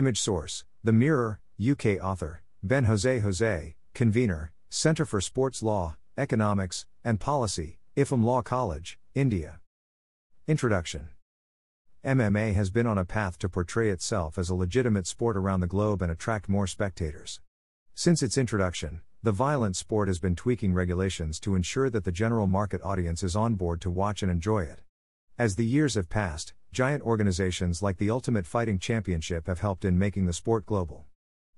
Image source The Mirror, UK author, Ben Jose Jose, convener, Centre for Sports Law, Economics, and Policy, IFM Law College, India. Introduction MMA has been on a path to portray itself as a legitimate sport around the globe and attract more spectators. Since its introduction, the violent sport has been tweaking regulations to ensure that the general market audience is on board to watch and enjoy it. As the years have passed, giant organizations like the Ultimate Fighting Championship have helped in making the sport global.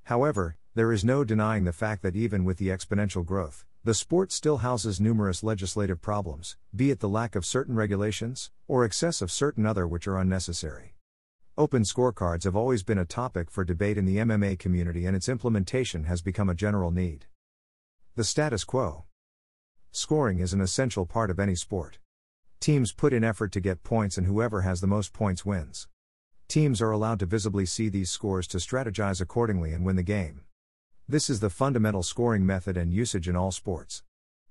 However, there is no denying the fact that even with the exponential growth, the sport still houses numerous legislative problems, be it the lack of certain regulations, or excess of certain other which are unnecessary. Open scorecards have always been a topic for debate in the MMA community and its implementation has become a general need. The status quo Scoring is an essential part of any sport. Teams put in effort to get points, and whoever has the most points wins. Teams are allowed to visibly see these scores to strategize accordingly and win the game. This is the fundamental scoring method and usage in all sports.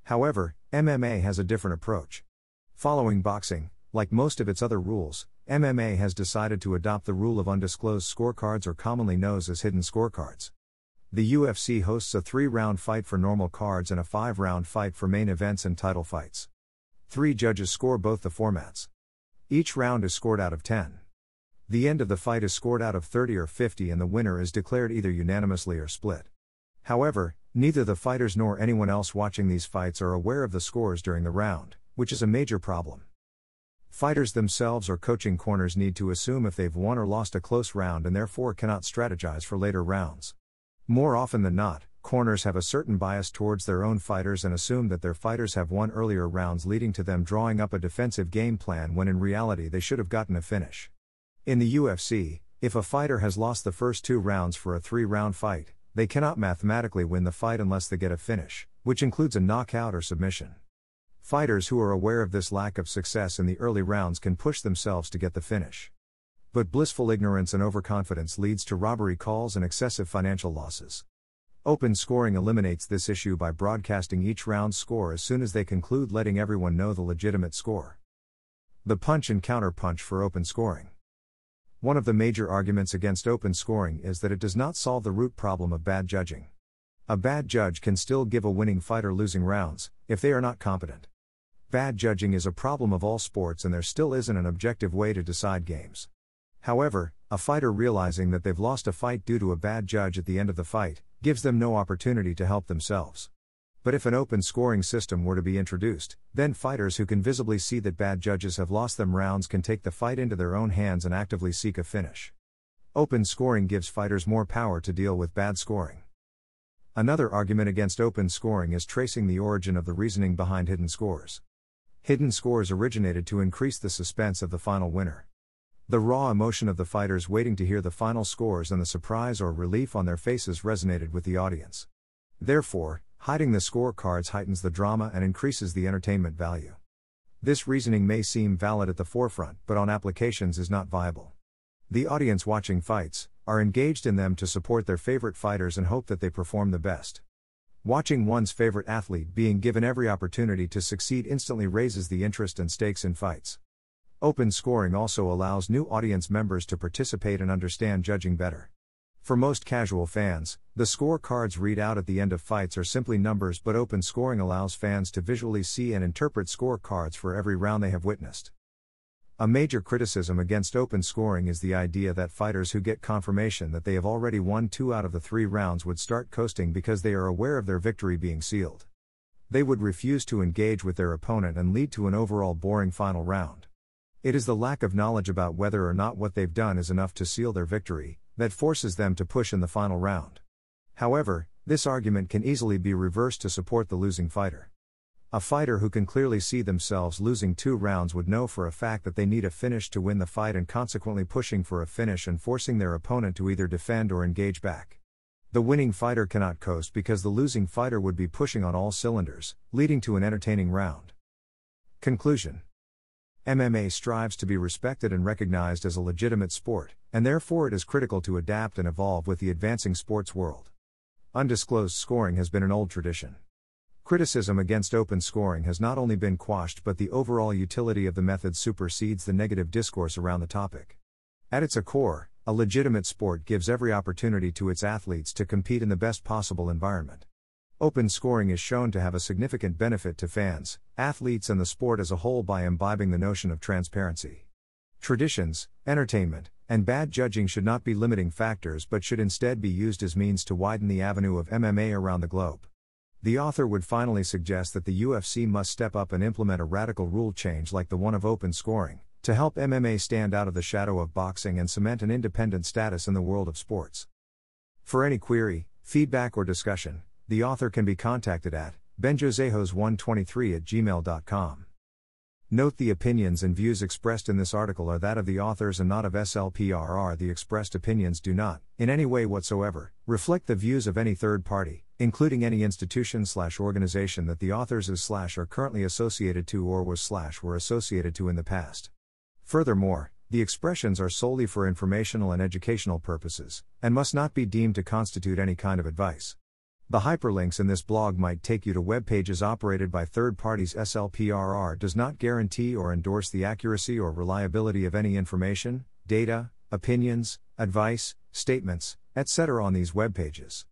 However, MMA has a different approach. Following boxing, like most of its other rules, MMA has decided to adopt the rule of undisclosed scorecards or commonly known as hidden scorecards. The UFC hosts a three round fight for normal cards and a five round fight for main events and title fights. Three judges score both the formats. Each round is scored out of 10. The end of the fight is scored out of 30 or 50, and the winner is declared either unanimously or split. However, neither the fighters nor anyone else watching these fights are aware of the scores during the round, which is a major problem. Fighters themselves or coaching corners need to assume if they've won or lost a close round and therefore cannot strategize for later rounds. More often than not, corners have a certain bias towards their own fighters and assume that their fighters have won earlier rounds, leading to them drawing up a defensive game plan when in reality they should have gotten a finish. In the UFC, if a fighter has lost the first two rounds for a three round fight, they cannot mathematically win the fight unless they get a finish, which includes a knockout or submission. Fighters who are aware of this lack of success in the early rounds can push themselves to get the finish. But blissful ignorance and overconfidence leads to robbery calls and excessive financial losses. Open scoring eliminates this issue by broadcasting each round's score as soon as they conclude, letting everyone know the legitimate score. The punch and counter punch for open scoring. One of the major arguments against open scoring is that it does not solve the root problem of bad judging. A bad judge can still give a winning fighter losing rounds, if they are not competent. Bad judging is a problem of all sports and there still isn't an objective way to decide games. However, a fighter realizing that they've lost a fight due to a bad judge at the end of the fight, gives them no opportunity to help themselves. But if an open scoring system were to be introduced, then fighters who can visibly see that bad judges have lost them rounds can take the fight into their own hands and actively seek a finish. Open scoring gives fighters more power to deal with bad scoring. Another argument against open scoring is tracing the origin of the reasoning behind hidden scores. Hidden scores originated to increase the suspense of the final winner. The raw emotion of the fighters waiting to hear the final scores and the surprise or relief on their faces resonated with the audience. Therefore, hiding the scorecards heightens the drama and increases the entertainment value. This reasoning may seem valid at the forefront, but on applications is not viable. The audience watching fights are engaged in them to support their favorite fighters and hope that they perform the best. Watching one's favorite athlete being given every opportunity to succeed instantly raises the interest and stakes in fights. Open scoring also allows new audience members to participate and understand judging better. For most casual fans, the scorecards read out at the end of fights are simply numbers, but open scoring allows fans to visually see and interpret scorecards for every round they have witnessed. A major criticism against open scoring is the idea that fighters who get confirmation that they have already won two out of the three rounds would start coasting because they are aware of their victory being sealed. They would refuse to engage with their opponent and lead to an overall boring final round. It is the lack of knowledge about whether or not what they've done is enough to seal their victory that forces them to push in the final round. However, this argument can easily be reversed to support the losing fighter. A fighter who can clearly see themselves losing two rounds would know for a fact that they need a finish to win the fight and consequently pushing for a finish and forcing their opponent to either defend or engage back. The winning fighter cannot coast because the losing fighter would be pushing on all cylinders, leading to an entertaining round. Conclusion MMA strives to be respected and recognized as a legitimate sport, and therefore it is critical to adapt and evolve with the advancing sports world. Undisclosed scoring has been an old tradition. Criticism against open scoring has not only been quashed, but the overall utility of the method supersedes the negative discourse around the topic. At its core, a legitimate sport gives every opportunity to its athletes to compete in the best possible environment. Open scoring is shown to have a significant benefit to fans, athletes, and the sport as a whole by imbibing the notion of transparency. Traditions, entertainment, and bad judging should not be limiting factors but should instead be used as means to widen the avenue of MMA around the globe. The author would finally suggest that the UFC must step up and implement a radical rule change like the one of open scoring, to help MMA stand out of the shadow of boxing and cement an independent status in the world of sports. For any query, feedback, or discussion, the author can be contacted at benjosejos123 at gmail.com. Note the opinions and views expressed in this article are that of the authors and not of SLPRR. The expressed opinions do not, in any way whatsoever, reflect the views of any third party, including any institution slash organization that the authors slash are currently associated to or was slash were associated to in the past. Furthermore, the expressions are solely for informational and educational purposes, and must not be deemed to constitute any kind of advice. The hyperlinks in this blog might take you to web pages operated by third parties. SLPRR does not guarantee or endorse the accuracy or reliability of any information, data, opinions, advice, statements, etc. on these web pages.